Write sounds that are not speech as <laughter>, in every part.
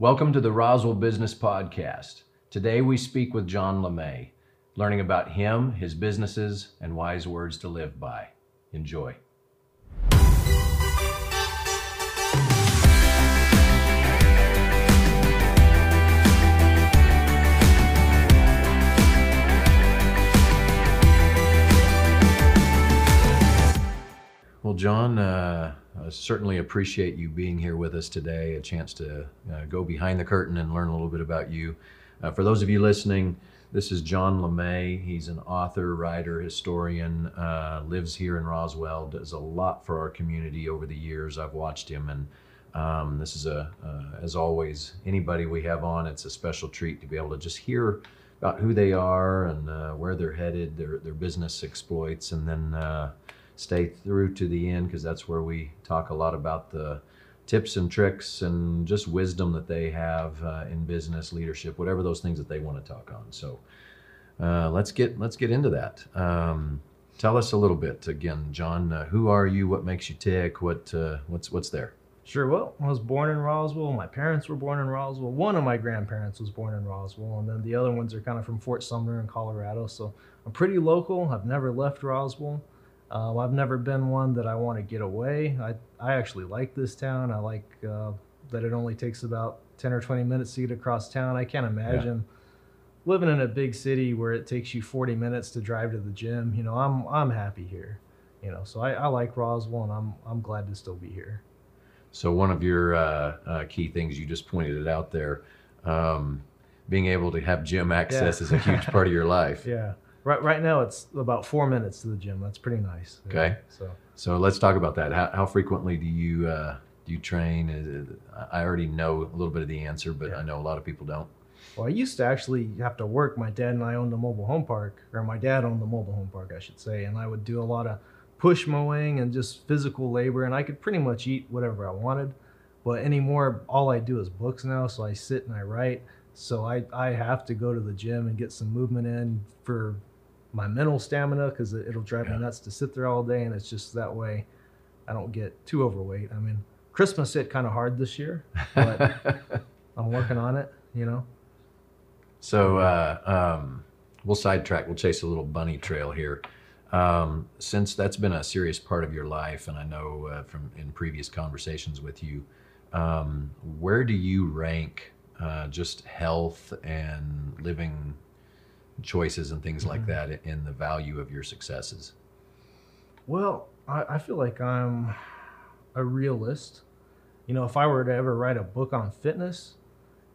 Welcome to the Roswell Business Podcast. Today we speak with John LeMay, learning about him, his businesses, and wise words to live by. Enjoy. Well, John, uh, I certainly appreciate you being here with us today, a chance to uh, go behind the curtain and learn a little bit about you. Uh, for those of you listening, this is John LeMay. He's an author, writer, historian, uh, lives here in Roswell, does a lot for our community over the years. I've watched him, and um, this is a, uh, as always, anybody we have on, it's a special treat to be able to just hear about who they are and uh, where they're headed, their, their business exploits, and then uh, stay through to the end because that's where we talk a lot about the tips and tricks and just wisdom that they have uh, in business leadership whatever those things that they want to talk on so uh, let's get let's get into that um, tell us a little bit again john uh, who are you what makes you tick what uh, what's what's there Sure. Well, I was born in Roswell. My parents were born in Roswell. One of my grandparents was born in Roswell, and then the other ones are kind of from Fort Sumner in Colorado. So I'm pretty local. I've never left Roswell. Um, I've never been one that I want to get away. I, I actually like this town. I like uh, that it only takes about 10 or 20 minutes to get across town. I can't imagine yeah. living in a big city where it takes you 40 minutes to drive to the gym. You know, I'm, I'm happy here. You know, so I, I like Roswell and I'm, I'm glad to still be here. So one of your uh, uh, key things you just pointed it out there, um, being able to have gym access yeah. is a huge part of your <laughs> life. Yeah. Right, right now it's about four minutes to the gym. That's pretty nice. Okay. So, so let's talk about that. How, how frequently do you uh, do you train? It, I already know a little bit of the answer, but yeah. I know a lot of people don't. Well, I used to actually have to work. My dad and I owned a mobile home park, or my dad owned the mobile home park, I should say, and I would do a lot of push mowing and just physical labor, and I could pretty much eat whatever I wanted. But anymore, all I do is books now, so I sit and I write. So I, I have to go to the gym and get some movement in for my mental stamina because it'll drive yeah. me nuts to sit there all day, and it's just that way I don't get too overweight. I mean, Christmas hit kind of hard this year, but <laughs> I'm working on it. You know. So uh, um, we'll sidetrack. We'll chase a little bunny trail here. Um, since that's been a serious part of your life, and I know uh, from in previous conversations with you, um, where do you rank uh, just health and living choices and things mm-hmm. like that in the value of your successes? Well, I, I feel like I'm a realist. You know, if I were to ever write a book on fitness,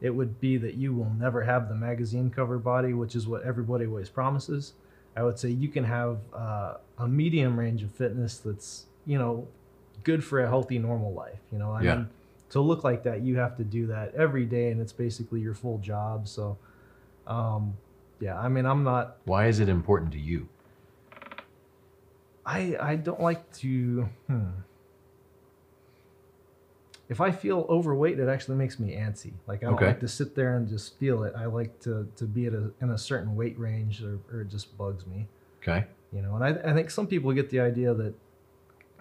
it would be that you will never have the magazine cover body, which is what everybody always promises. I would say you can have uh, a medium range of fitness that's, you know, good for a healthy, normal life. You know, I yeah. mean, to look like that, you have to do that every day, and it's basically your full job. So, um, yeah, I mean, I'm not. Why is it important to you? I I don't like to. Hmm. If I feel overweight, it actually makes me antsy. Like I don't okay. like to sit there and just feel it. I like to to be at a in a certain weight range, or, or it just bugs me. Okay. You know, and I I think some people get the idea that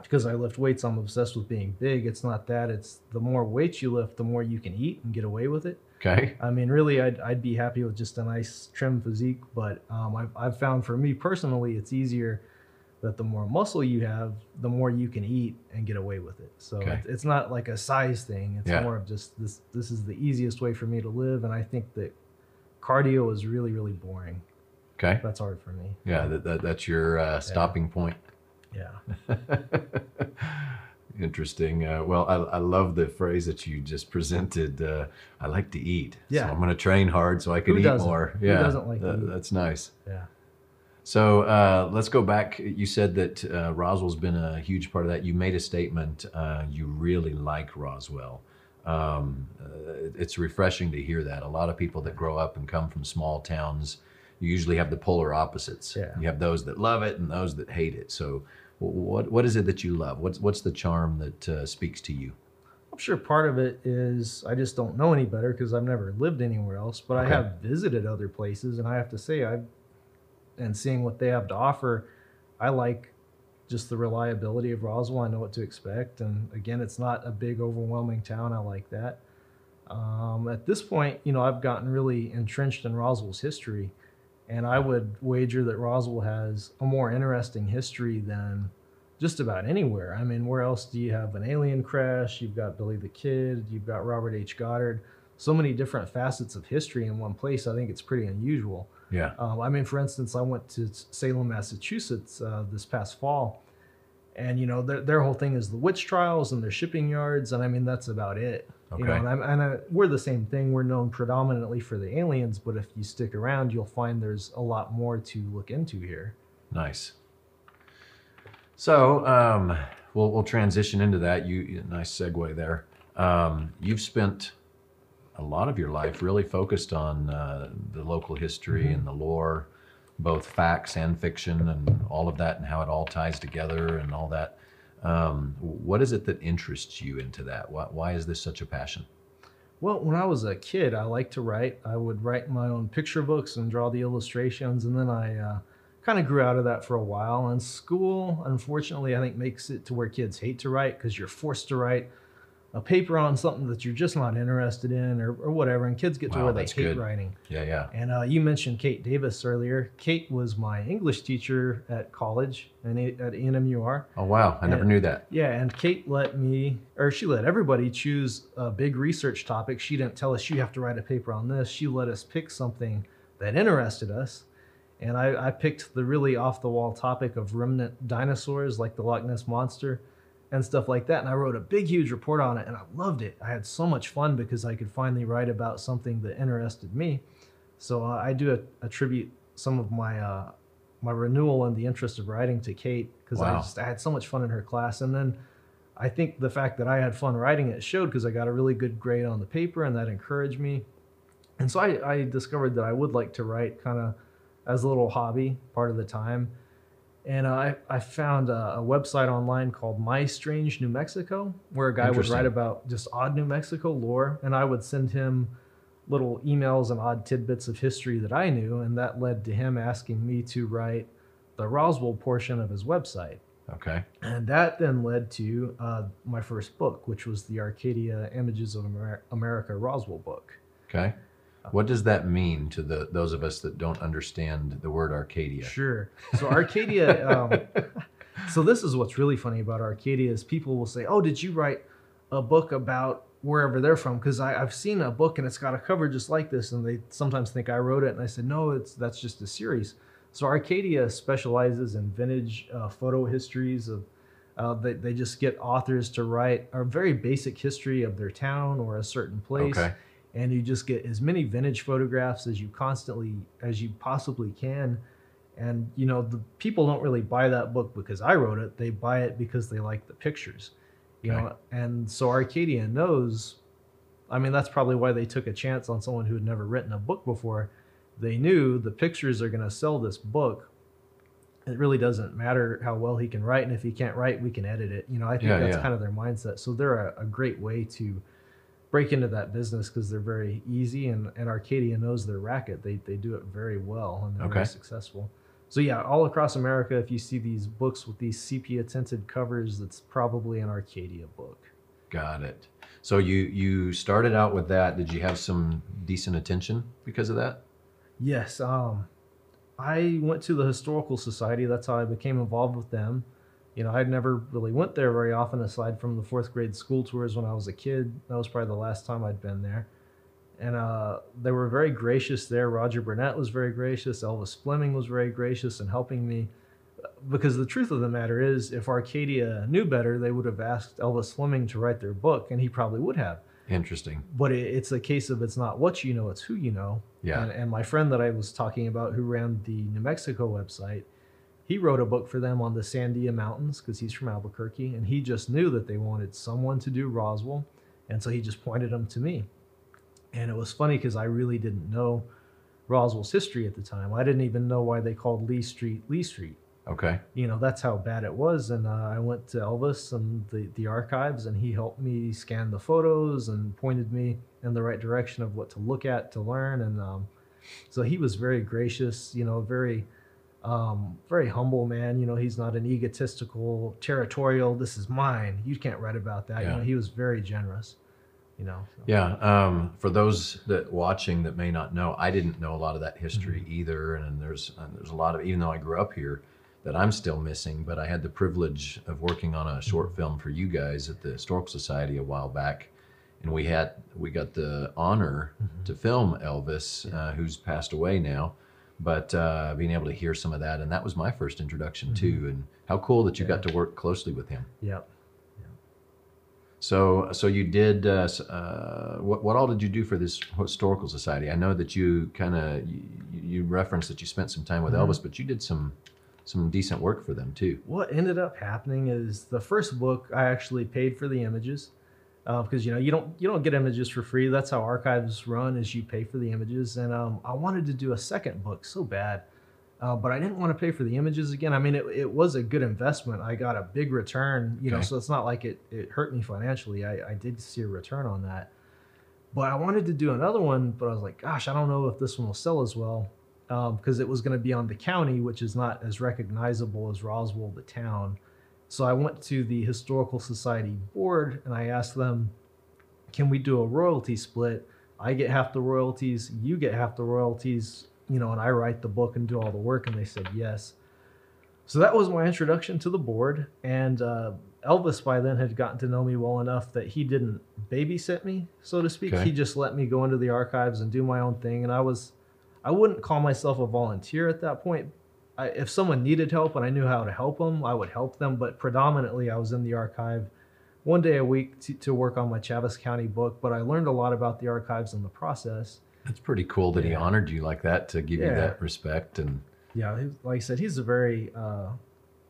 because I lift weights, I'm obsessed with being big. It's not that. It's the more weights you lift, the more you can eat and get away with it. Okay. I mean, really, I'd, I'd be happy with just a nice trim physique, but um, I've, I've found for me personally, it's easier that the more muscle you have, the more you can eat and get away with it. So okay. it's, it's not like a size thing. It's yeah. more of just this. This is the easiest way for me to live, and I think that cardio is really, really boring. Okay. That's hard for me. Yeah, that, that that's your uh, stopping yeah. point. Yeah. <laughs> Interesting. Uh, well, I, I love the phrase that you just presented. Uh, I like to eat. Yeah. So I'm going to train hard so I can eat more. Yeah. Who doesn't like that, That's nice. Yeah. So uh, let's go back. You said that uh, Roswell's been a huge part of that. You made a statement. Uh, you really like Roswell. Um, uh, it's refreshing to hear that. A lot of people that grow up and come from small towns, you usually have the polar opposites. Yeah. You have those that love it and those that hate it. So what what is it that you love? What's what's the charm that uh, speaks to you? I'm sure part of it is I just don't know any better because I've never lived anywhere else, but okay. I have visited other places, and I have to say I, and seeing what they have to offer, I like just the reliability of Roswell. I know what to expect, and again, it's not a big, overwhelming town. I like that. Um, at this point, you know, I've gotten really entrenched in Roswell's history, and I would wager that Roswell has a more interesting history than just about anywhere. I mean, where else do you have an alien crash? You've got Billy the Kid, you've got Robert H. Goddard. So many different facets of history in one place. I think it's pretty unusual. Yeah. Um, I mean, for instance, I went to Salem, Massachusetts uh, this past fall, and you know their, their whole thing is the witch trials and their shipping yards, and I mean that's about it. You know, Okay. and, I'm, and I, we're the same thing. We're known predominantly for the aliens, but if you stick around, you'll find there's a lot more to look into here. Nice. So um, we'll we'll transition into that. You you- nice segue there. Um, you've spent a lot of your life really focused on uh, the local history and the lore, both facts and fiction, and all of that, and how it all ties together and all that. Um, what is it that interests you into that? Why, why is this such a passion? Well, when I was a kid, I liked to write. I would write my own picture books and draw the illustrations, and then I uh, kind of grew out of that for a while. And school, unfortunately, I think makes it to where kids hate to write because you're forced to write a paper on something that you're just not interested in, or, or whatever. And kids get to Wow, where they hate good. writing. Yeah, yeah. And uh, you mentioned Kate Davis earlier. Kate was my English teacher at college and at NMUR. Oh wow, I never knew that. Yeah, and Kate let me, or she let everybody choose a big research topic. She didn't tell us you have to write a paper on this. She let us pick something that interested us. And I, I picked the really off the wall topic of remnant dinosaurs like the Loch Ness Monster and stuff like that. And I wrote a big, huge report on it and I loved it. I had so much fun because I could finally write about something that interested me. So uh, I do attribute some of my uh, my renewal and the interest of writing to Kate because I just I had so much fun in her class. And then I think the fact that I had fun writing it showed because I got a really good grade on the paper and that encouraged me. And so I, I discovered that I would like to write kind of as a little hobby part of the time. And uh, I, I found a, a website online called My Strange New Mexico, where a guy would write about just odd New Mexico lore. And I would send him little emails and odd tidbits of history that I knew. And that led to him asking me to write the Roswell portion of his website. Okay. And that then led to uh, my first book, which was the Arcadia Images of Amer- America Roswell book. Okay. What does that mean to the those of us that don't understand the word Arcadia? Sure. So Arcadia. um, <laughs> so this is what's really funny about Arcadia is people will say, "Oh, did you write a book about wherever they're from?" Because I've seen a book and it's got a cover just like this, and they sometimes think I wrote it, and I said, "No, it's that's just a series." So Arcadia specializes in vintage uh, photo histories of. Uh, they, they just get authors to write a very basic history of their town or a certain place Okay. And you just get as many vintage photographs as you constantly as you possibly can. And you know the people don't really buy that book because i wrote it. They buy it because they like the pictures you Okay. know and so arcadia knows i mean that's probably why they took a chance on someone who had never written a book before. They knew the pictures are going to sell this book. It really doesn't matter how well he can write and if he can't write we can edit it. You know i think Yeah, that's yeah. kind of their mindset. So they're a, a great way to break into that business because they're very easy and, and Arcadia knows their racket. They, they do it very well and they're very successful. So yeah, all across America, if you see these books with these sepia tinted covers, that's probably an Arcadia book. Got it. So you you started out with that. Did you have some decent attention because of that? Yes, um, I went to the Historical Society. That's how I became involved with them. You know, I'd never really went there very often, aside from the fourth grade school tours when I was a kid. That was probably the last time I'd been there. And uh, they were very gracious there. Roger Burnett was very gracious. Elvis Fleming was very gracious in helping me. Because the truth of the matter is, if Arcadia knew better, they would have asked Elvis Fleming to write their book, and he probably would have Interesting. but it, it's a case of it's not what you know, it's who you know. Yeah. And, and my friend that I was talking about, who ran the New Mexico website, he wrote a book for them on the Sandia Mountains because he's from Albuquerque, and he just knew that they wanted someone to do Roswell, and so he just pointed them to me. And it was funny because I really didn't know Roswell's history at the time. I didn't even know why they called Lee Street Lee Street Okay. you know that's how bad it was and uh, i went to elvis and the, the archives and he helped me scan the photos and pointed me in the right direction of what to look at to learn and um, so he was very gracious you know very um, very humble man you know he's not an egotistical territorial this is mine you can't write about that Yeah. you know he was very generous You know. so. Yeah. Um, for those that watching that may not know, I didn't know a lot of that history either, and there's and there's a lot of even though I grew up here, that I'm still missing. But I had the privilege of working on a short film for you guys at the Historical Society a while back, and we had we got the honor to film Elvis, uh, who's passed away now. But uh, being able to hear some of that, and that was my first introduction too. And how cool that you got to work closely with him. Yep. So, so you did. Uh, uh, what, what all did you do for this historical society? I know that you kind of you, you referenced that you spent some time with Mm-hmm. Elvis, but you did some some decent work for them too. what ended up happening is the first book I actually paid for the images because you know you don't you don't get images for free. That's how archives run is you pay for the images. And um, I wanted to do a second book so bad, uh, but I didn't want to pay for the images again. I mean, it, it was a good investment. I got a big return, you know, so it's not like it it hurt me financially. I, I did see a return on that. But I wanted to do another one, but I was like, gosh, I don't know if this one will sell as well because it was going to be on the county, which is not as recognizable as Roswell, the town. So I went to the Historical Society board and I asked them, can we do a royalty split? I get half the royalties, you get half the royalties, you know, and I write the book and do all the work. And they said yes. So that was my introduction to the board. And uh, Elvis by then had gotten to know me well enough that he didn't babysit me, so to speak. Okay. He just let me go into the archives and do my own thing. And I was, I wouldn't call myself a volunteer at that point. I, if someone needed help and I knew how to help them, I would help them. But predominantly, I was in the archive one day a week to, to work on my Chaves County book. But I learned a lot about the archives in the process. That's pretty cool that he honored you like that to give you that respect and yeah like i said he's a very uh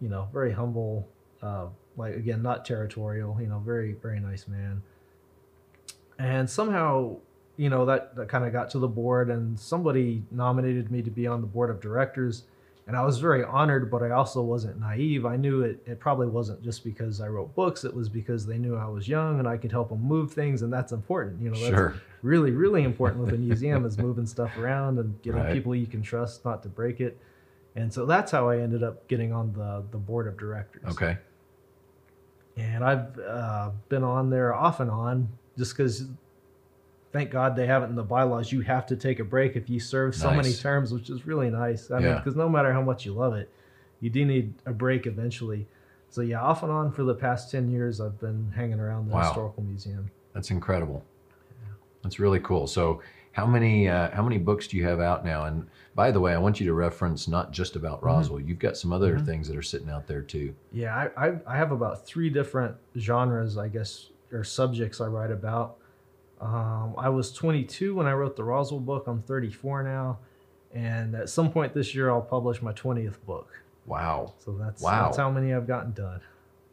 you know very humble uh like again not territorial you know very very nice man and somehow you know that that kind of got to the board and somebody nominated me to be on the board of directors and i was very honored but i also wasn't naive i knew it it probably wasn't just because i wrote books it was because they knew i was young and i could help them move things and that's important you know that's sure. really really <laughs> important with a museum is moving stuff around and getting Right. people you can trust not to break it and so that's how i ended up getting on the the board of directors Okay. and i've uh, been on there off and on just because thank god they have it in the bylaws you have to take a break if you serve so many terms which is really nice i mean Yeah. because no matter how much you love it you do need a break eventually so yeah off and on for the past 10 years i've been hanging around the Wow. historical museum That's incredible. That's really cool. So, how many uh, how many books do you have out now? And by the way, I want you to reference not just about Mm-hmm. Roswell. You've got some other things that are sitting out there too. Yeah, I, I, I have about three different genres, I guess, or subjects I write about. Um, I was 22 when I wrote the Roswell book. I'm 34 now. And at some point this year, I'll publish my 20th book. Wow. So that's, Wow. that's how many I've gotten done.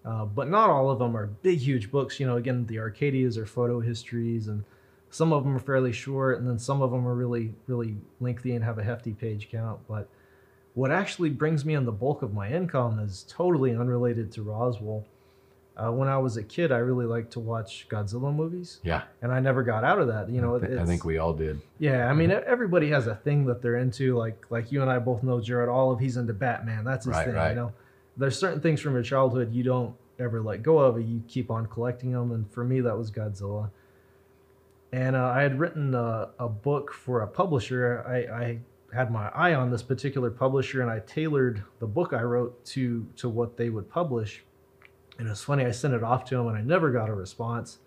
Uh, but not all of them are big, huge books. You know, again, the Arcadias are photo histories, and some of them are fairly short, and then some of them are really, really lengthy and have a hefty page count. But what actually brings me in the bulk of my income is totally unrelated to Roswell. Uh, when I was a kid, I really liked to watch Godzilla movies, Yeah. and I never got out of that. You know, I, thi- I think we all did. yeah, I mean, e, everybody has a thing that they're into. Like, like you and I both know Jared Olive. He's into Batman. That's his Right, thing. right. You know, there's certain things from your childhood you don't ever let go of. You keep on collecting them, and for me, that was Godzilla. And uh, I had written a, a book for a publisher. I, I had my eye on this particular publisher, and I tailored the book I wrote to to what they would publish. And it's funny, I sent it off to him and I never got a response.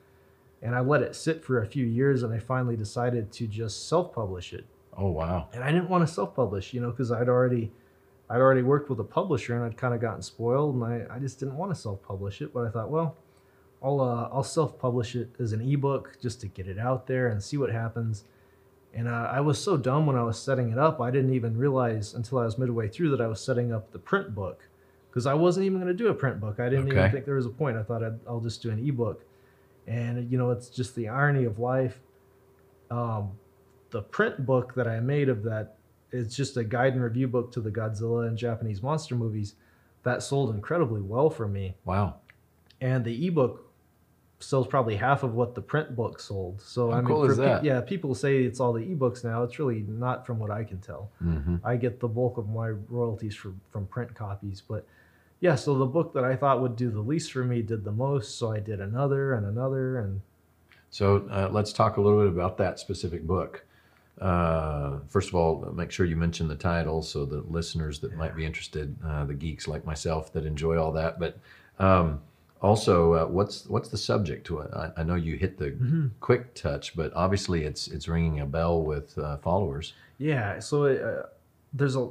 And I let it sit for a few years, and I finally decided to just self-publish it Oh wow. and I didn't want to self-publish, you know, because I'd already, I'd already worked with a publisher and I'd kind of gotten spoiled, and I, I just didn't want to self-publish it. But I thought, well, I'll, uh, I'll self-publish it as an ebook just to get it out there and see what happens. And uh, I was so dumb when I was setting it up, I didn't even realize until I was midway through that I was setting up the print book, because I wasn't even going to do a print book. I didn't even think there was a point. I thought I'd, I'll just do an ebook, and you know, it's just the irony of life. Um, the print book that I made of that is just a guide and review book to the Godzilla and Japanese monster movies. That sold incredibly well for me. Wow. And the ebook sells probably half of what the print book sold. So How I mean, cool is pe- that? yeah, people say it's all the ebooks now. It's really not from what I can tell. hmm I get the bulk of my royalties from from print copies, but yeah. So the book that I thought would do the least for me did the most. So I did another and another, and So uh, let's talk a little bit about that specific book. Uh, first of all, make sure you mention the title so the listeners that might be interested, uh, the geeks like myself that enjoy all that. But um, also, uh, what's what's the subject to it? I, I know you hit the Mm-hmm. quick touch, but obviously it's it's ringing a bell with uh, followers. Yeah, so uh, there's a,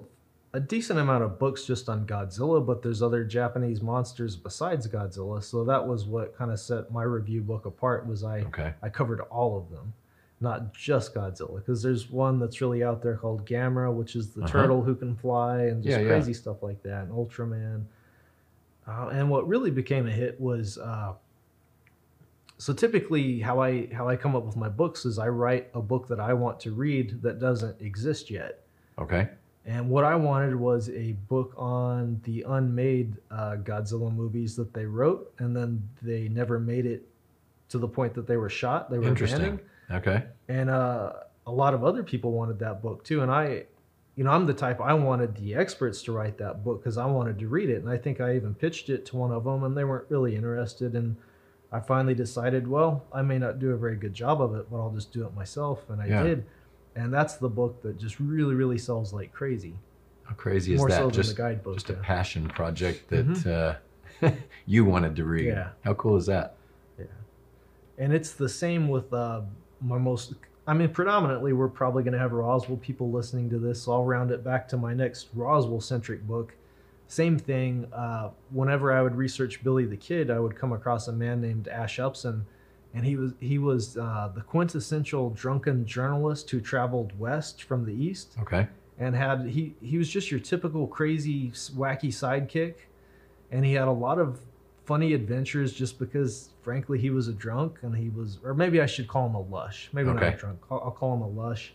a decent amount of books just on Godzilla, but there's other Japanese monsters besides Godzilla. So that was what kind of set my review book apart. Was I Okay. I covered all of them, not just Godzilla, because there's one that's really out there called Gamera, which is the Uh-huh. turtle who can fly and just Yeah, yeah. crazy stuff like that, and Ultraman. Uh, and what really became a hit was uh, so typically how I how I come up with my books is I write a book that I want to read that doesn't exist yet. Okay. And what I wanted was a book on the unmade uh, Godzilla movies that they wrote, and then they never made it to the point that they were shot. They were Interesting. abandoned. Okay. And uh, a lot of other people wanted that book too. And I, you know, I'm the type I wanted the experts to write that book because I wanted to read it. And I think I even pitched it to one of them, and they weren't really interested. And I finally decided, well, I may not do a very good job of it, but I'll just do it myself. And I Yeah. did. And that's the book that just really, really sells like crazy. How crazy is More that? so than just the guidebook. just a passion project that uh, <laughs> you wanted to read. Yeah. How cool is that? Yeah and it's the same with uh, my most i mean predominantly we're probably going to have roswell people listening to this so i'll round it back to my next roswell centric book same thing uh, whenever i would research billy the kid i would come across a man named ash upson and he was he was uh, the quintessential drunken journalist who traveled west from the east. Okay. and had he he was just your typical crazy wacky sidekick. And he had a lot of funny adventures just because frankly he was a drunk and he was or maybe i should call him a lush. Maybe not a drunk. I'll, I'll call him a lush.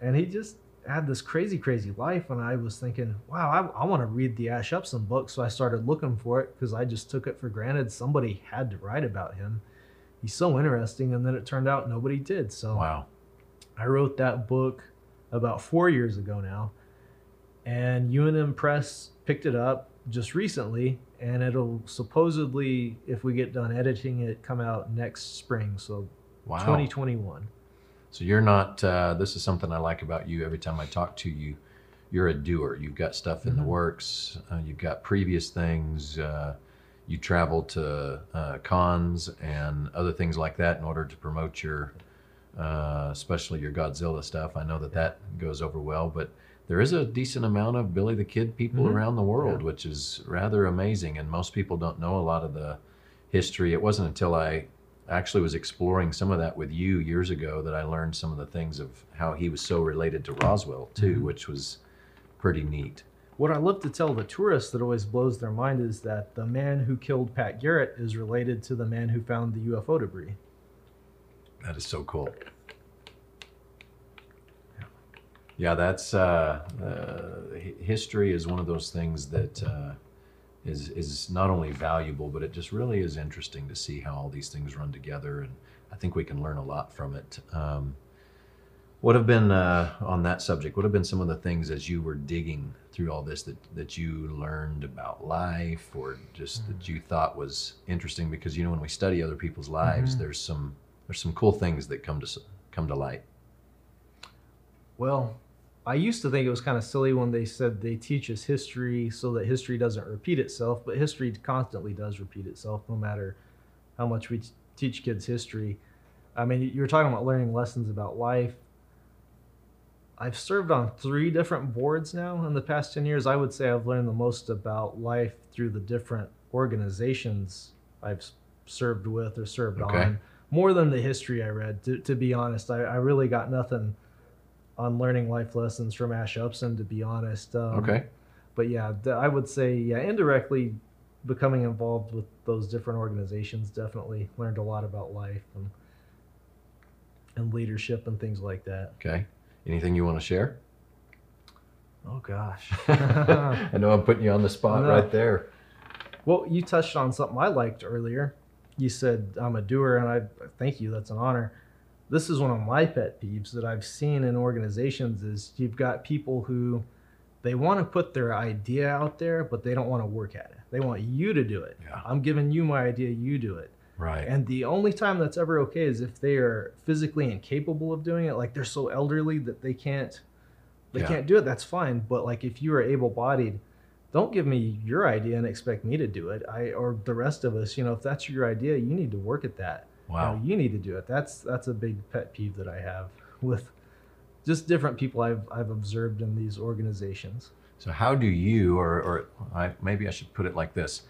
And he just had this crazy crazy life. And i was thinking wow i, I want to read the ash upson book. So i started looking for it because i just took it for granted somebody had to write about him he's so interesting and then it turned out nobody did so Wow. I wrote that book about four years ago now, and UNM Press picked it up just recently, and it'll supposedly, if we get done editing it, come out next spring, so Wow. 2021. So you're not. Uh, this is something I like about you. Every time I talk to you, you're a doer. You've got stuff in the Mhm. works. Uh, you've got previous things. Uh, you travel to uh, cons and other things like that in order to promote your, uh, especially your Godzilla stuff. I know that that goes over well, but there is a decent amount of Billy the Kid people Mhm. around the world, Yeah. which is rather amazing. And most people don't know a lot of the history. It wasn't until I actually was exploring some of that with you years ago that I learned some of the things of how he was so related to Roswell too, Mhm. which was pretty neat. What I love to tell the tourists that always blows their mind is that the man who killed Pat Garrett is related to the man who found the UFO debris. That is so cool. Yeah, that's uh, uh, history is one of those things that uh, is is not only valuable, but it just really is interesting to see how all these things run together, and I think we can learn a lot from it. Um, what have been uh, on that subject? What have been some of the things as you were digging through all this that that you learned about life, or just that you thought was interesting? Because you know, when we study other people's lives, Mhm. there's some there's some cool things that come to come to light. Well, I used to think it was kind of silly when they said they teach us history so that history doesn't repeat itself, but history constantly does repeat itself no matter how much we t- teach kids history. I mean, you were talking about learning lessons about life. I've served on three different boards now in the past 10 years. I would say I've learned the most about life through the different organizations I've served with or served Okay. on, more than the history I read. To, to be honest, I, I really got nothing on learning life lessons from Ash Upson, to be honest. Um, Okay. But yeah, I would say, yeah, indirectly becoming involved with those different organizations definitely learned a lot about life and, and leadership and things like that. Okay. Anything you want to share? Oh, gosh. <laughs> <laughs> I know I'm putting you on the spot right there. well, you touched on something I liked earlier. You said I'm a doer, and I thank you. That's an honor. This is one of my pet peeves that I've seen in organizations is you've got people who they want to put their idea out there, but they don't want to work at it. They want you to do it. Yeah. I'm giving you my idea, you do it. Right. And the only time that's ever okay is if they are physically incapable of doing it, like they're so elderly that they can't they Yeah. can't do it, that's fine. But like if you are able bodied, don't give me your idea and expect me to do it. I or the rest of us, you know, if that's your idea, you need to work at that. You know, wow. you need to do it. That's that's a big pet peeve that I have <laughs> with just different people I've I've observed in these organizations. So how do you, or, or I, maybe I should put it like this: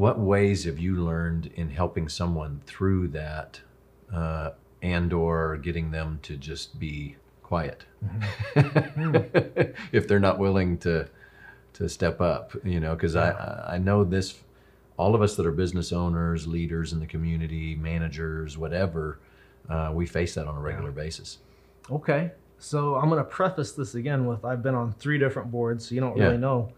What ways have you learned in helping someone through that, uh, and/or getting them to just be quiet <laughs> if they're not willing to to step up? You know, because I I know this. All of us that are business owners, leaders in the community, managers, whatever, uh, we face that on a regular basis. Okay. So I'm gonna preface this again with I've been on three different boards, so you don't Yeah. really know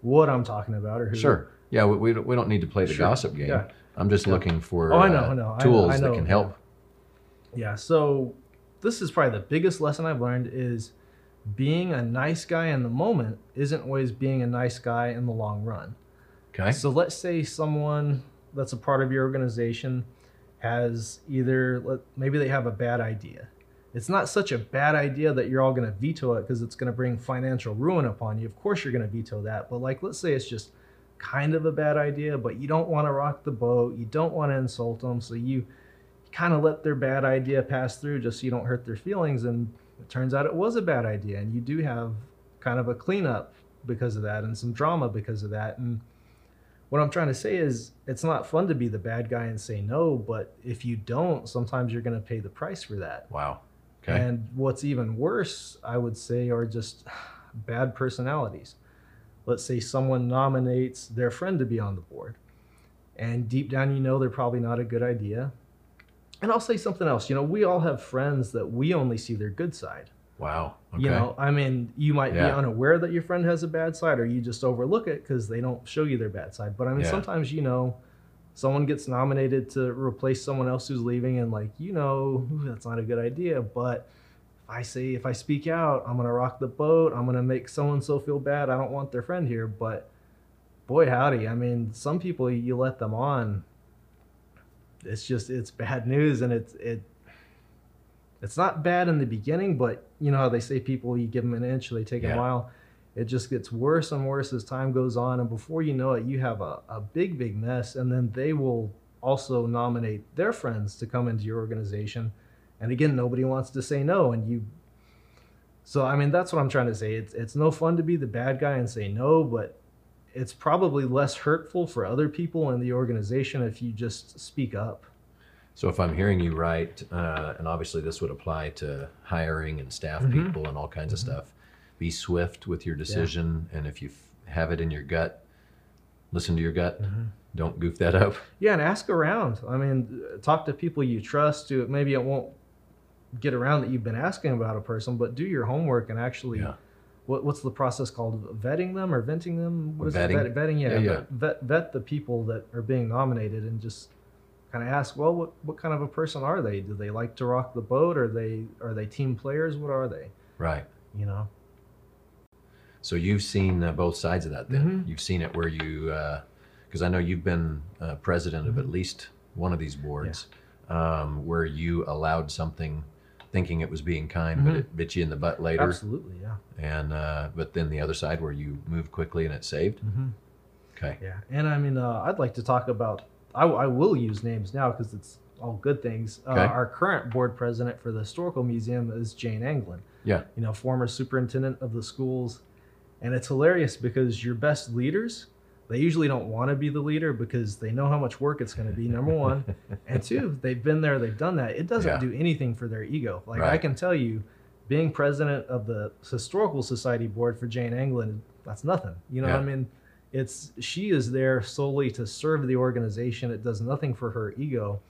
what I'm talking about or who. Sure. Yeah, we, we, don't, we don't need to play the Sure. gossip game. Yeah. I'm just looking for Oh, I know, uh, I know. Tools I know, that can help. Yeah. So this is probably the biggest lesson I've learned is being a nice guy in the moment isn't always being a nice guy in the long run. Okay. So let's say someone that's a part of your organization has either maybe they have a bad idea. It's not such a bad idea that you're all going to veto it because it's going to bring financial ruin upon you. Of course, you're going to veto that. But like, let's say it's just kind of a bad idea, but you don't want to rock the boat. You don't want to insult them, so you kind of let their bad idea pass through just so you don't hurt their feelings. And it turns out it was a bad idea, and you do have kind of a cleanup because of that, and some drama because of that, and what I'm trying to say is it's not fun to be the bad guy and say no, but if you don't, sometimes you're going to pay the price for that. Wow. Okay. And what's even worse, I would say, are just bad personalities. Let's say someone nominates their friend to be on the board, and deep down you know they're probably not a good idea. And I'll say something else. You know, we all have friends that we only see their good side. wow. Okay. You know, I mean, you might be unaware that your friend has a bad side, or you just overlook it because they don't show you their bad side. But I mean, Yeah. sometimes you know, someone gets nominated to replace someone else who's leaving, and like you know, that's not a good idea. But I say if I speak out, I'm gonna rock the boat. I'm gonna make so and so feel bad. I don't want their friend here. But boy, howdy, I mean, some people you let them on. It's just it's bad news, and it's it it's not bad in the beginning, but you know how they say people you give them an inch, they take Yeah. a mile. It just gets worse and worse as time goes on, and before you know it, you have a, a big, big mess. And then they will also nominate their friends to come into your organization. And again, nobody wants to say no, and you. So I mean, that's what I'm trying to say. It's it's no fun to be the bad guy and say no, but it's probably less hurtful for other people in the organization if you just speak up. So if I'm hearing you right, uh, and obviously this would apply to hiring and staff Mhm. people and all kinds of stuff, be swift with your decision, and if you f- have it in your gut, listen to your gut. Don't goof that up. Yeah, and ask around. I mean, talk to people you trust. To maybe it won't get around that you've been asking about a person, but do your homework and actually. Yeah. What, what's the process called? Vetting them or venting them? What is Vetting. it? Vet, vetting, yeah. Yeah, yeah. Vet, vet the people that are being nominated and just kind of ask, well, what, what kind of a person are they? Do they like to rock the boat? Are they are they team players? What are they? Right. You know. So you've seen uh, both sides of that. Then Mhm. you've seen it where you, because I know you've been uh, president of at Mhm. least one of these boards, um, where you allowed something, thinking it was being kind, but Mhm. it bit you in the butt later. Absolutely, yeah. And uh, but then the other side where you move quickly and it saved. hmm Okay. Yeah, and I mean, uh, I'd like to talk about. I, I will use names now because it's all good things. Uh, Okay. Our current board president for the historical museum is Jane Anglin. Yeah. You know, former superintendent of the schools, and it's hilarious because your best leaders, they usually don't want to be the leader because they know how much work it's going to be. Number <laughs> one, and two, they've been there, they've done that. It doesn't Yeah. do anything for their ego. Like I can tell you, being president of the historical society board for Jane Anglin, that's nothing. You know what I mean? It's she is there solely to serve the organization. It does nothing for her ego,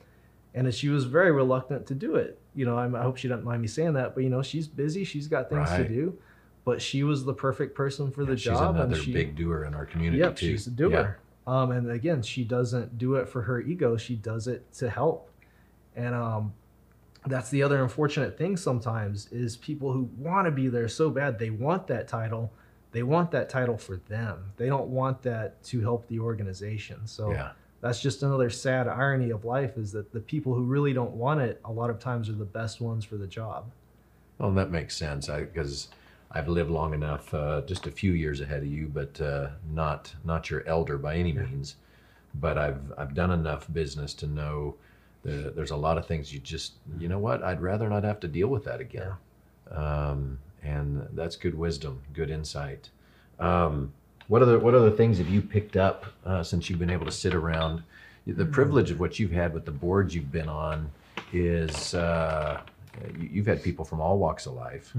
and she was very reluctant to do it. You know, I'm, I hope she doesn't mind me saying that, but you know, she's busy. She's got things Right. to do, but she was the perfect person for the job. She's another she, big doer in our community Yep, too. she's a doer. Yeah. Um, and again, she doesn't do it for her ego. She does it to help. And um, that's the other unfortunate thing sometimes is people who want to be there so bad. They want that title. They want that title for them. They don't want that to help the organization. So yeah. that's just another sad irony of life is that the people who really don't want it a lot of times are the best ones for the job. Well, that makes sense because I've lived long enough, uh, just a few years ahead of you, but uh, not not your elder by any means. But I've I've done enough business to know the, there's a lot of things you just you know what I'd rather not have to deal with that again, um, and that's good wisdom, good insight. Um, what other what other things have you picked up uh, since you've been able to sit around? The privilege of what you've had with the boards you've been on is uh, you, you've had people from all walks of life,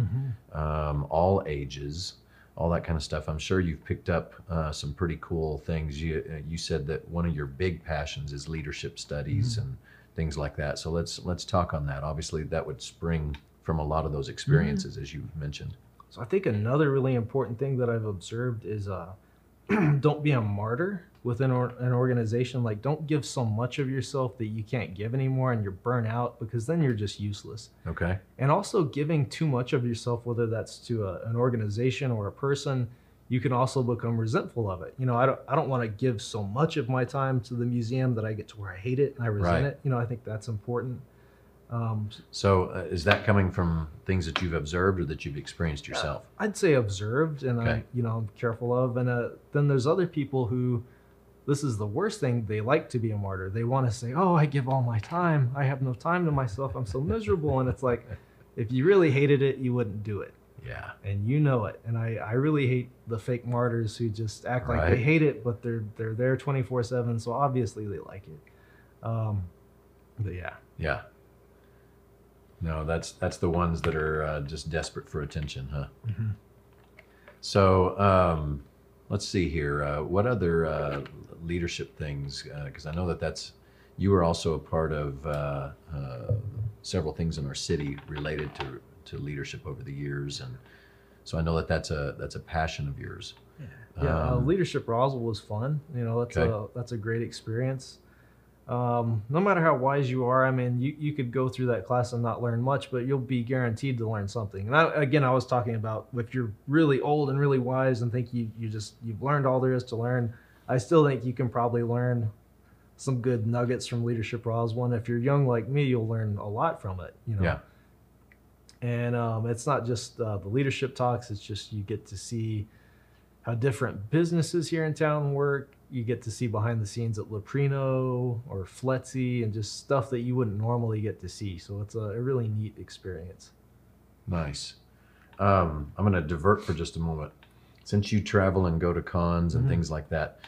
um, all ages, all that kind of stuff. I'm sure you've picked up uh, some pretty cool things. You uh, you said that one of your big passions is leadership studies and things like that. So let's let's talk on that. Obviously, that would spring from a lot of those experiences, as you mentioned. So I think another really important thing that I've observed is uh, <clears throat> don't be a martyr within or, an organization. Like, don't give so much of yourself that you can't give anymore and you're burnt out because then you're just useless. Okay. And also, giving too much of yourself, whether that's to a, an organization or a person, you can also become resentful of it. You know, I don't, I don't want to give so much of my time to the museum that I get to where I hate it and I resent Right. it. You know, I think that's important. Um, So uh, is that coming from things that you've observed or that you've experienced yourself? I'd say observed, and Okay. I, you know, I'm careful of. And uh, then there's other people who, this is the worst thing. They like to be a martyr. They want to say, "Oh, I give all my time. I have no time to myself. I'm so miserable." And it's like, if you really hated it, you wouldn't do it, Yeah. and you know it. And I, I really hate the fake martyrs who just act like they hate it, but they're they're there 24 seven. So obviously they like it. Um, but yeah, Yeah. No, that's that's the ones that are uh, just desperate for attention, huh? Mhm. So um, let's see here. Uh, what other uh, leadership things? Because I know that that's you were also a part of uh, uh, several things in our city related to to leadership over the years, and so I know that that's a that's a passion of yours. Yeah, uh, Um, leadership Roswell was fun. You know, that's Okay. a that's a great experience. Um, no matter how wise you are, I mean, you, you could go through that class and not learn much, but you'll be guaranteed to learn something. And I, again, I was talking about if you're really old and really wise and think you you just you've learned all there is to learn, I still think you can probably learn some good nuggets from leadership Roswell. one. if you're young like me, you'll learn a lot from it. You know. Yeah. And um, it's not just uh, the leadership talks; it's just you get to see how different businesses here in town work. You get to see behind the scenes at Leprino or Fletzy and just stuff that you wouldn't normally get to see. So it's a, a really neat experience. Nice. Um, I'm going to divert for just a moment. Since you travel and go to cons and Mhm. things like that,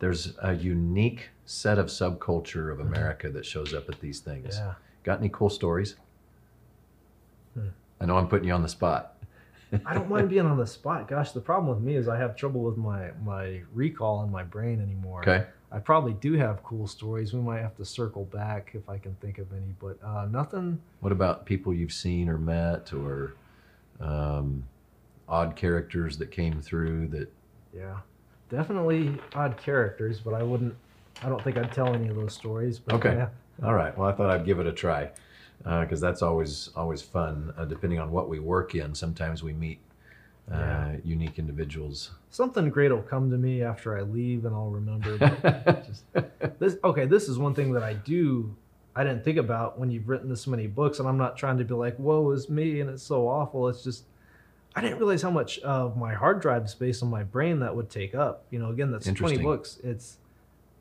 there's a unique set of subculture of America that shows up at these things. Yeah. Got any cool stories? Hmm. I know I'm putting you on the spot. I don't mind being on the spot. Gosh, the problem with me is I have trouble with my, my recall in my brain anymore. Okay. I probably do have cool stories. We might have to circle back if I can think of any, but uh, nothing. What about people you've seen or met or um, odd characters that came through that? Yeah, definitely odd characters, but I wouldn't. I don't think I'd tell any of those stories. But Okay. yeah. All right. Well, I thought I'd give it a try because that's always always fun. Uh, depending on what we work in, sometimes we meet uh, Yeah. unique individuals. something great will come to me after I leave, and I'll remember. <laughs> Just this. Okay, this is one thing that I do. I didn't think about when you've written this many books, and I'm not trying to be like, "Woe is me," and it's so awful. It's just I didn't realize how much of my hard drive space on my brain that would take up. You know, again, that's 20 books. It's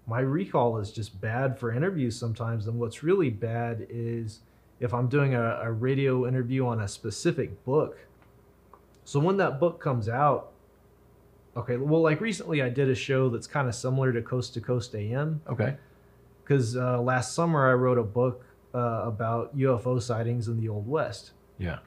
my recall is just bad for interviews sometimes, and what's really bad is if I'm doing a, a radio interview on a specific book. So when that book comes out, okay, well, like recently I did a show that's kind of similar to Coast to Coast AM okay. because uh, last summer I wrote a book uh, about UFO sightings in the Old West. Yeah.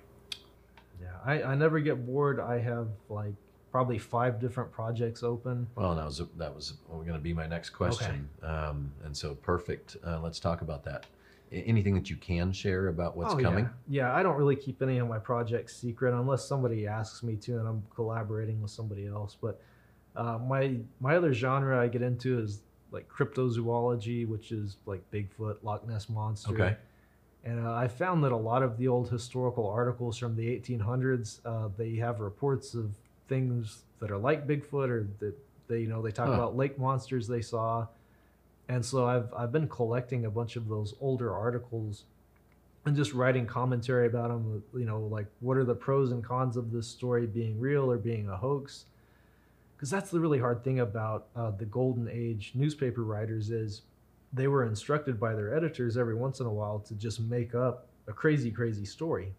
Yeah, I, I never get bored. I have like probably five different projects open. Well, that was that was going to be my next question. Um, and so perfect. Uh, let's talk about that. Anything that you can share about what's Oh, coming? Yeah. yeah, I don't really keep any of my projects secret unless somebody asks me to and I'm collaborating with somebody else. But uh, my my other genre I get into is like cryptozoology, which is like Bigfoot, Loch Ness monster. Okay. And uh, I found that a lot of the old historical articles from the 1800s, uh, they have reports of things that are like Bigfoot, or that they, you know, they talk Huh. about lake monsters they saw. And so I've I've been collecting a bunch of those older articles and just writing commentary about them. You know, like what are the pros and cons of this story being real or being a hoax? Because that's the really hard thing about uh, the golden age newspaper writers is they were instructed by their editors every once in a while to just make up a crazy, crazy story.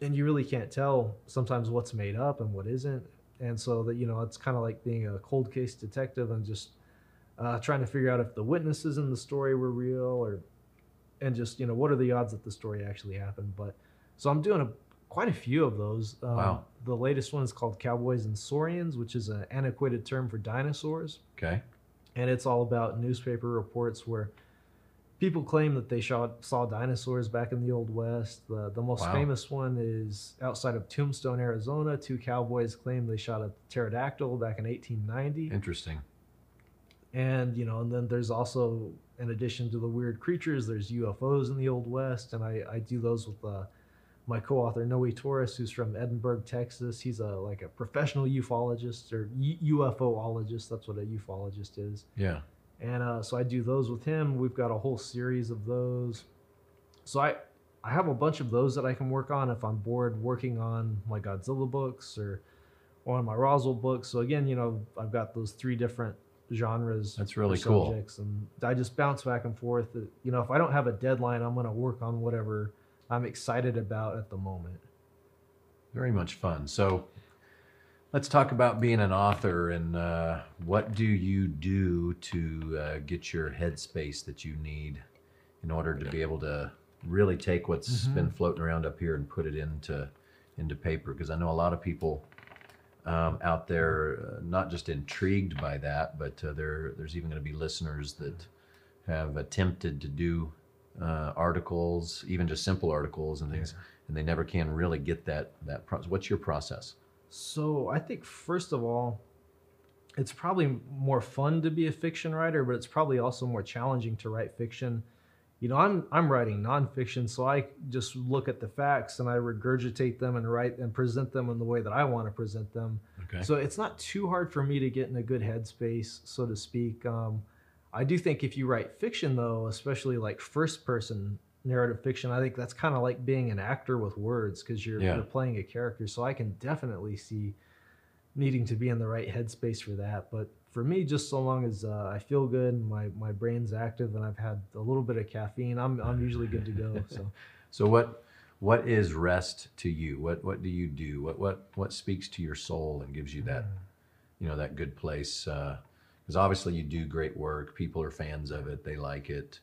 And you really can't tell sometimes what's made up and what isn't. And so that, you know, it's kind of like being a cold case detective and just uh, trying to figure out if the witnesses in the story were real or, and just, you know, what are the odds that the story actually happened. But so I'm doing a, quite a few of those. Um, Wow. The latest one is called Cowboys and Saurians, which is an antiquated term for dinosaurs Okay. and it's all about newspaper reports where people claim that they saw, saw dinosaurs back in the old west the, the most Wow. famous one is outside of tombstone arizona two cowboys claim they shot a pterodactyl back in 1890 Interesting. And you know and then there's also in addition to the weird creatures there's ufos in the old west and i, I do those with uh, my co-author noe torres who's from edinburg texas he's a like a professional ufologist or U- ufoologist that's what a ufologist is Yeah. and uh, so I do those with him. We've got a whole series of those. So I I have a bunch of those that I can work on if I'm bored working on my Godzilla books or or on my Roswell books. So again, you know, I've got those three different genres. That's really cool. subjects, and I just bounce back and forth. You know, if I don't have a deadline, I'm going to work on whatever I'm excited about at the moment. Very much fun. So let's talk about being an author and uh, what do you do to uh, get your headspace that you need in order to be able to really take what's Mm-hmm. been floating around up here and put it into into paper because I know a lot of people um, out there uh, not just intrigued by that, but uh, there there's even going to be listeners that have attempted to do uh, articles, even just simple articles and things, and they never can really get that that process. What's your process? So I think first of all, it's probably more fun to be a fiction writer, but it's probably also more challenging to write fiction. You know, I'm I'm writing nonfiction, so I just look at the facts and I regurgitate them and write and present them in the way that I want to present them. Okay. So it's not too hard for me to get in a good headspace, so to speak. Um, I do think if you write fiction, though, especially like first person narrative fiction, I think that's kind of like being an actor with words because you're, Yeah. you're playing a character. So I can definitely see needing to be in the right headspace for that. But for me, just so long as uh, I feel good, and my my brain's active, and I've had a little bit of caffeine, I'm I'm usually good to go. <laughs> So. So what what is rest to you? What what do you do? What what what speaks to your soul and gives you that you know that good place? Because obviously you do great work. People are fans of it. They like it.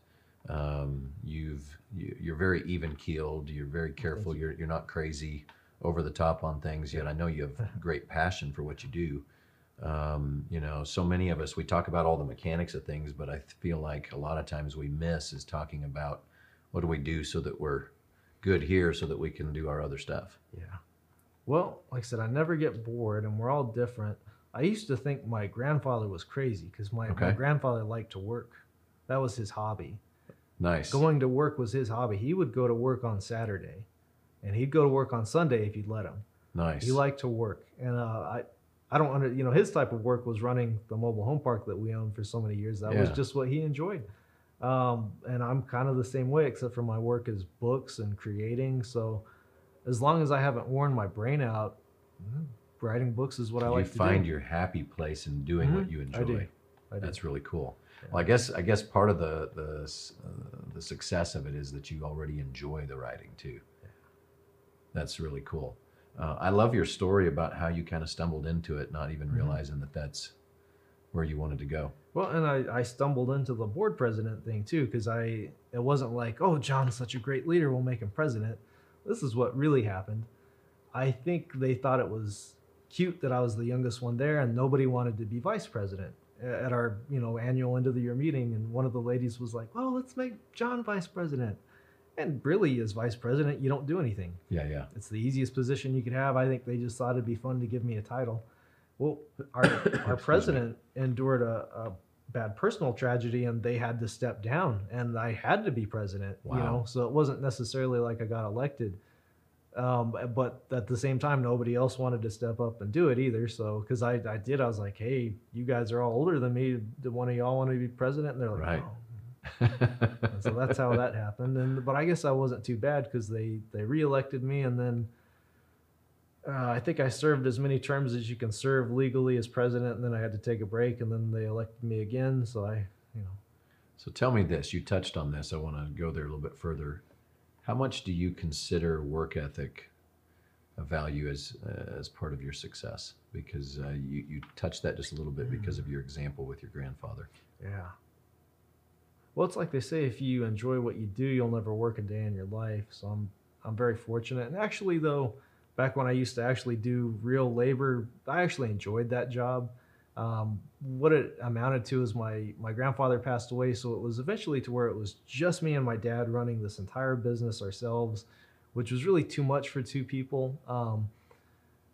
Um, you've you, you're very even keeled. You're very careful. You're you're not crazy over the top on things. Yet I know you have <laughs> great passion for what you do. Um, you know, so many of us we talk about all the mechanics of things, but I feel like a lot of times we miss is talking about what do we do so that we're good here so that we can do our other stuff. Yeah. Well, like I said, I never get bored, and we're all different. I used to think my grandfather was crazy because my, my grandfather liked to work. That was his hobby. Nice. Going to work was his hobby. He would go to work on Saturday, and he'd go to work on Sunday if you'd let him. nice. He liked to work, and uh, I, I don't under, you know, his type of work was running the mobile home park that we owned for so many years. That was just what he enjoyed. Um, and I'm kind of the same way, except for my work is books and creating. So, as long as I haven't worn my brain out, mm, writing books is what I you like to do. We find do. your happy place in doing what Mhm. you I enjoy. do. I do. That's really cool. Well, I guess I guess part of the the uh, the success of it is that you already enjoy the writing too. That's really cool. Uh, I love your story about how you kind of stumbled into it, not even Mm-hmm. realizing that that's where you wanted to go. Well, and I, I stumbled into the board president thing too, because I it wasn't like, oh, John's such a great leader, we'll make him president. This is what really happened. I think they thought it was cute that I was the youngest one there, and nobody wanted to be vice president at our you know annual end of the year meeting. And one of the ladies was like, well, let's make John vice president. And really, as vice president, you don't do anything. Yeah, yeah. It's the easiest position you could have. I think they just thought it'd be fun to give me a title. Well, our, <coughs> our president endured a, a bad personal tragedy and they had to step down and I had to be president, wow. you know, so it wasn't necessarily like I got elected. Um, but at the same time, nobody else wanted to step up and do it either. So, because I, I did, I was like, hey, you guys are all older than me. Do one of y'all want to be president? And they're like, Right. "No." So that's how that happened. And but I guess I wasn't too bad because they they reelected me, and then uh, I think I served as many terms as you can serve legally as president, and then I had to take a break, and then they elected me again. So I, you know, So tell me this. You touched on this. I want to go there a little bit further. How much do you consider work ethic a value as uh, as part of your success? Because uh, you you touched that just a little bit because of your example with your grandfather. yeah. Well, it's like they say, if you enjoy what you do, you'll never work a day in your life. So I'm I'm very fortunate. And actually, though, back when I used to actually do real labor, I actually enjoyed that job. Um, what it amounted to is my my grandfather passed away, so it was eventually to where it was just me and my dad running this entire business ourselves, which was really too much for two people. Um,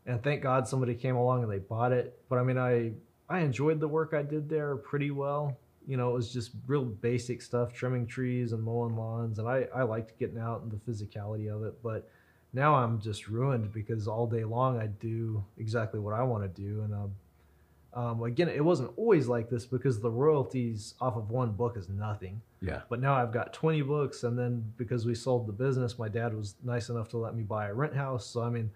and thank God somebody came along and they bought it. But I mean, I I enjoyed the work I did there pretty well. You know, it was just real basic stuff, trimming trees and mowing lawns, and I I liked getting out and the physicality of it. But now I'm just ruined because all day long I do exactly what I want to do, and um, um, again, it wasn't always like this because the royalties off of one book is nothing. Yeah. But now I've got 20 books, and then because we sold the business, my dad was nice enough to let me buy a rent house. So I mean,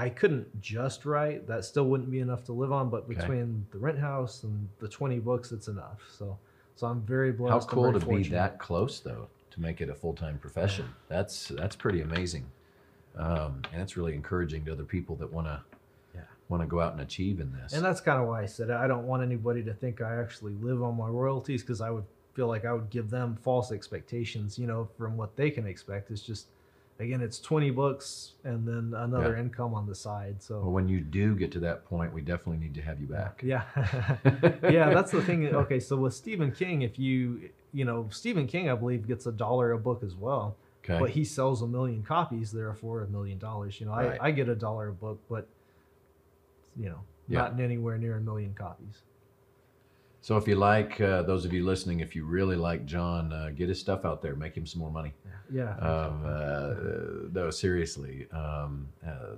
I couldn't just write. That still wouldn't be enough to live on. But Okay. between the rent house and the 20 books, it's enough. So, so I'm very blessed. How cool to be that close though to make it a full time profession. That's that's pretty amazing, um, and it's really encouraging to other people that want to Yeah. want to go out and achieve in this. And that's kind of why I said. I don't want anybody to think I actually live on my royalties because I would feel like I would give them false expectations, you know, from what they can expect. It's just, again, it's 20 books and then another Yeah. income on the side. So, well, when you do get to that point, we definitely need to have you back. yeah. <laughs> yeah, that's the thing. Okay, so with Stephen King, if you, you know, Stephen King, I believe, gets a dollar a book as well. Okay. But he sells a million copies, therefore a million dollars. You know, Right. I, I get a dollar a book, but, you know, Yeah. not anywhere near a million copies. So if you like, uh, those of you listening, if you really like John, uh, get his stuff out there, make him some more money. Yeah. Um, uh, no, seriously. Um, uh,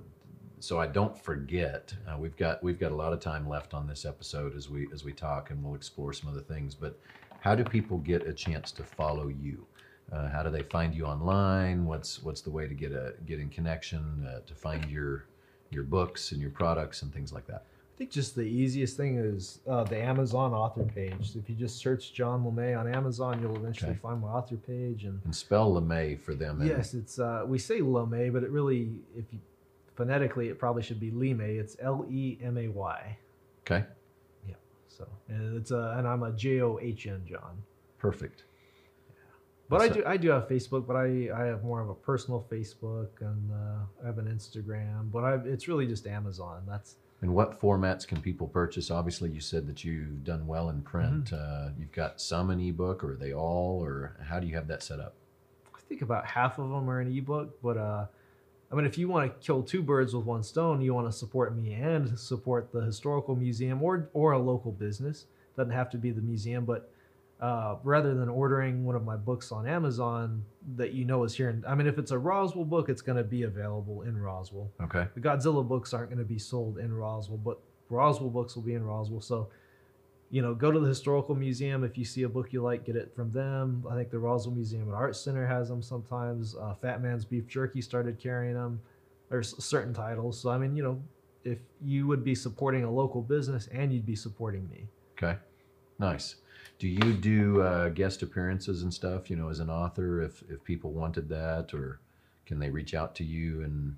so I don't forget. Uh, we've got we've got a lot of time left on this episode as we as we talk, and we'll explore some other things. But how do people get a chance to follow you? Uh, how do they find you online? What's what's the way to get a get in connection uh, to find your your books and your products and things like that? I think just the easiest thing is uh, the Amazon author page. If you just search John LeMay on Amazon, you'll eventually Okay. find my author page. And And spell LeMay for them. yes, it's uh, we say LeMay, but it really, if you phonetically, it probably should be Lemay. It's L E M A Y. Okay. Yeah. So and it's a and I'm a J O H N John. Perfect. But I do I do have Facebook, but I, I have more of a personal Facebook and uh, I have an Instagram. But I, it's really just Amazon. That's And what formats can people purchase? Obviously, you said that you've done well in print. Mm-hmm. Uh, you've got some in ebook, or are they all, or how do you have that set up? I think about half of them are in ebook, but uh, I mean, if you want to kill two birds with one stone, you want to support me and support the historical museum or or a local business. Doesn't have to be the museum, but uh, rather than ordering one of my books on Amazon that you know is here, in, I mean, if it's a Roswell book, it's going to be available in Roswell. Okay. The Godzilla books aren't going to be sold in Roswell, but Roswell books will be in Roswell. So, you know, go to the historical museum. If you see a book you like, get it from them. I think the Roswell Museum and Art Center has them sometimes. Uh, Fat Man's Beef Jerky started carrying them. There's certain titles. So, I mean, you know, if you would be supporting a local business and you'd be supporting me. Okay. Nice. Do you do uh, guest appearances and stuff? You know, as an author, if if people wanted that, or can they reach out to you and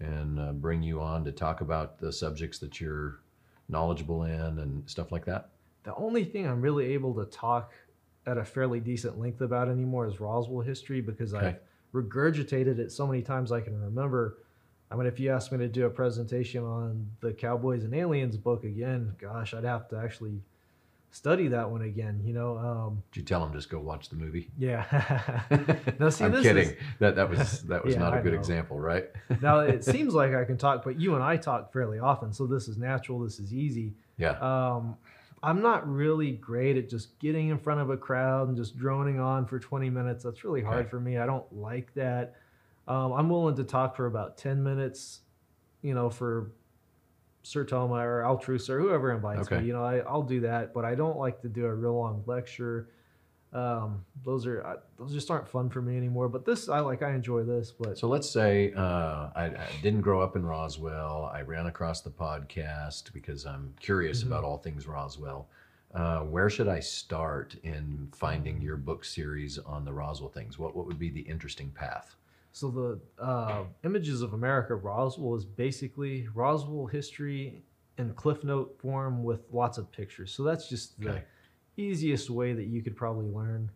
and uh, bring you on to talk about the subjects that you're knowledgeable in and stuff like that? The only thing I'm really able to talk at a fairly decent length about anymore is Roswell history because Okay. I've regurgitated it so many times I can remember. I mean, if you asked me to do a presentation on the Cowboys and Aliens book again, gosh, I'd have to actually study that one again. You know, um, Did you tell them just go watch the movie? yeah. <laughs> now, see, I'm this kidding. is That that was <laughs> that was Yeah, not a I good know. example, right? <laughs> now it seems like I can talk, but you and I talk fairly often, so this is natural. This is easy. yeah. Um, I'm not really great at just getting in front of a crowd and just droning on for 20 minutes. That's really hard Okay. for me. I don't like that. Um, I'm willing to talk for about 10 minutes, you know, for Sertoma or Altrusa or whoever invites Okay. me. You know, I, I'll do that, but I don't like to do a real long lecture. Um, those are those just aren't fun for me anymore. But this, I like. I enjoy this. But So let's say uh, I, I didn't grow up in Roswell. I ran across the podcast because I'm curious Mhm. about all things Roswell. Uh, where should I start in finding your book series on the Roswell things? What what would be the interesting path? So the uh, Images of America Roswell is basically Roswell history in cliff note form with lots of pictures. So that's just the Okay. easiest way that you could probably learn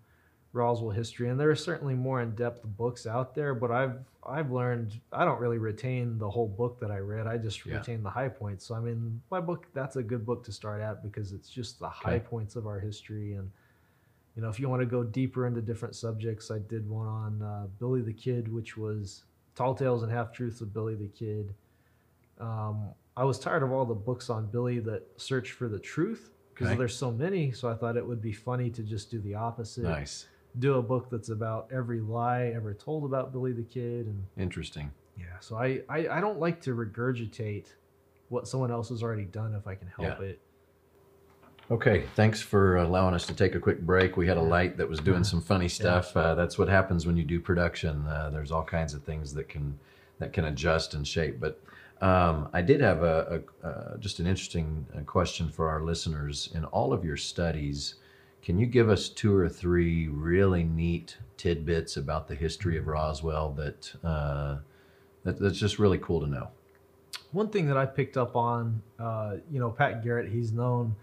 Roswell history. And there are certainly more in-depth books out there, but I've I've learned I don't really retain the whole book that I read. I just Yeah. retain the high points. So I mean, my book that's a good book to start at because it's just the high points of our history and you know, if you want to go deeper into different subjects, I did one on uh, Billy the Kid, which was Tall Tales and Half Truths of Billy the Kid. Um, I was tired of all the books on Billy that search for the truth because Okay. there's so many. So I thought it would be funny to just do the opposite. Nice, Do a book that's about every lie ever told about Billy the Kid, and interesting. yeah. So I I, I don't like to regurgitate what someone else has already done if I can help Yeah. it. Okay, thanks for allowing us to take a quick break. We had a light that was doing some funny stuff. Uh, that's what happens when you do production. Uh, there's all kinds of things that can that can adjust and shape. But um, I did have a, a uh, just an interesting uh, question for our listeners. In all of your studies, can you give us two or three really neat tidbits about the history of Roswell that, uh, that that's just really cool to know? One thing that I picked up on, uh, you know, Pat Garrett, he's known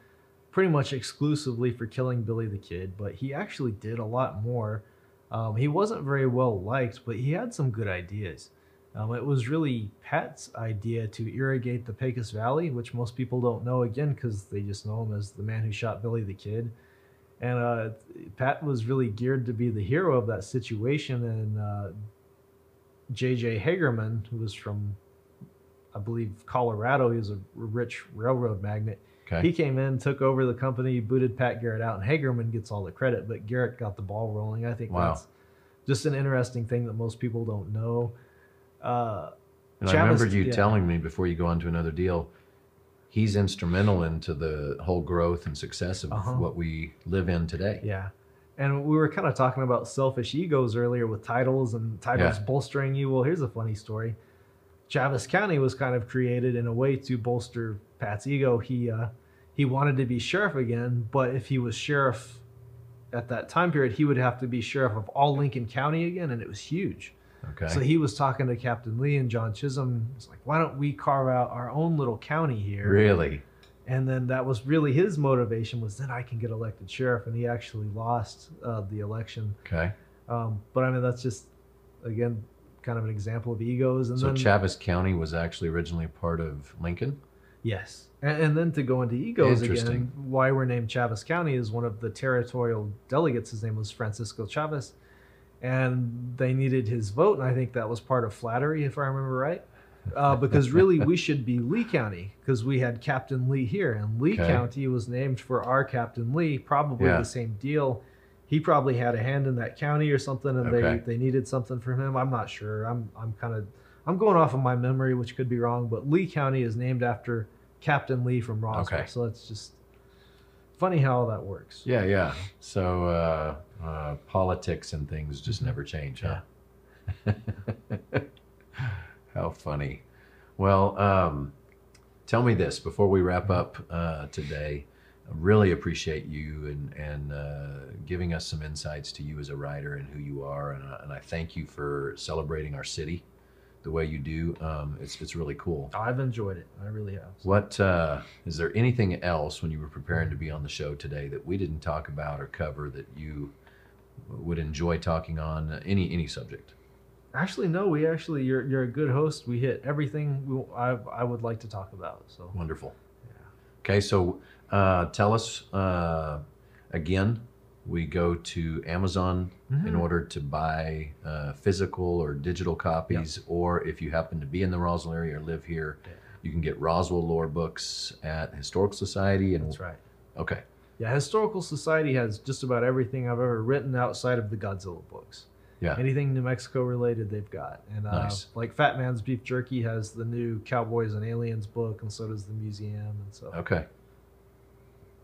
pretty much exclusively for killing Billy the Kid, but he actually did a lot more. Um, he wasn't very well liked, but he had some good ideas. Um, it was really Pat's idea to irrigate the Pecos Valley, which most people don't know again because they just know him as the man who shot Billy the Kid. And uh, Pat was really geared to be the hero of that situation. And uh, J.J. Hagerman, who was from, I believe, Colorado, he was a rich railroad magnate. Okay. He came in, took over the company, booted Pat Garrett out, and Hagerman gets all the credit, but Garrett got the ball rolling. I think Wow. that's just an interesting thing that most people don't know. Uh, And I remember you yeah. telling me before you go on to another deal, he's instrumental into the whole growth and success of Uh-huh. what we live in today. Yeah. And we were kind of talking about selfish egos earlier with titles and titles Yeah. bolstering you. Well, here's a funny story. Chaves County was kind of created in a way to bolster Pat's ego. He uh, he wanted to be sheriff again, but if he was sheriff at that time period, he would have to be sheriff of all Lincoln County again, and it was huge. Okay. So he was talking to Captain Lea and John Chisum. It's like, why don't we carve out our own little county here? really? and then that was really his motivation was then I can get elected sheriff, and he actually lost uh, the election. Okay. Um, but I mean, that's just again kind of an example of egos. And So then Chaves County was actually originally part of Lincoln. Yes, and, and then to go into egos again, why we're named Chaves County is one of the territorial delegates. His name was Francisco Chaves, and they needed his vote, and I think that was part of flattery, if I remember right. Uh, because <laughs> really, we should be Lea County because we had Captain Lea here, and Lea Okay. County was named for our Captain Lea. Probably Yeah. the same deal. He probably had a hand in that county or something, and Okay. they, they needed something from him. I'm not sure. I'm I'm kind of I'm going off of my memory, which could be wrong. But Lea County is named after Captain Lea from Roswell. Okay. So it's just funny how all that works. Yeah, yeah. So uh, uh, politics and things just never change, huh? <laughs> How funny. Well, um, tell me this before we wrap up uh, today. I really appreciate you and and uh, giving us some insights to you as a writer and who you are, and, uh, and I thank you for celebrating our city the way you do. Um, it's it's really cool. I've enjoyed it. I really have. What uh, is there anything else when you were preparing to be on the show today that we didn't talk about or cover that you would enjoy talking on? Uh, any any subject? Actually, no. We actually, you're you're a good host. We hit everything we, I I would like to talk about. So Wonderful. Yeah. Okay, so uh, tell us uh, again. We go to Amazon in Mhm. order to buy uh, physical or digital copies, or if you happen to be in the Roswell area or live here, Yeah. you can get Roswell lore books at Historical Society. And that's right. okay, Yeah, Historical Society has just about everything I've ever written outside of the Godzilla books. Yeah. Anything New Mexico related, they've got. And uh, Nice. like Fat Man's Beef Jerky has the new Cowboys and Aliens book, and so does the museum. And so Okay.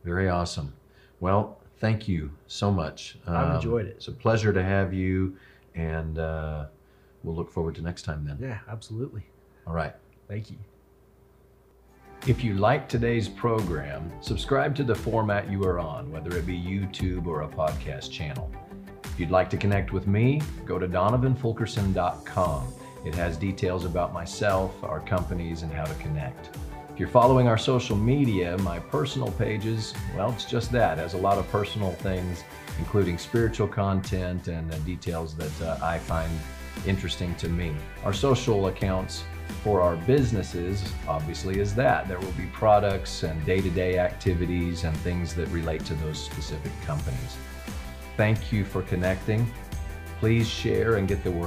Very awesome. Well, thank you so much. I've Um, enjoyed it. It's a pleasure to have you, and uh, we'll look forward to next time then. yeah, absolutely. All right. Thank you. If you like today's program, subscribe to the format you are on, whether it be YouTube or a podcast channel. If you'd like to connect with me, go to donovanfulkerson.com. It has details about myself, our companies, and how to connect. If you're following our social media, my personal pages, well, it's just that. It has a lot of personal things, including spiritual content and uh, details that uh, I find interesting to me. Our social accounts for our businesses, obviously, is that. There will be products and day to day activities and things that relate to those specific companies. Thank you for connecting. Please share and get the word.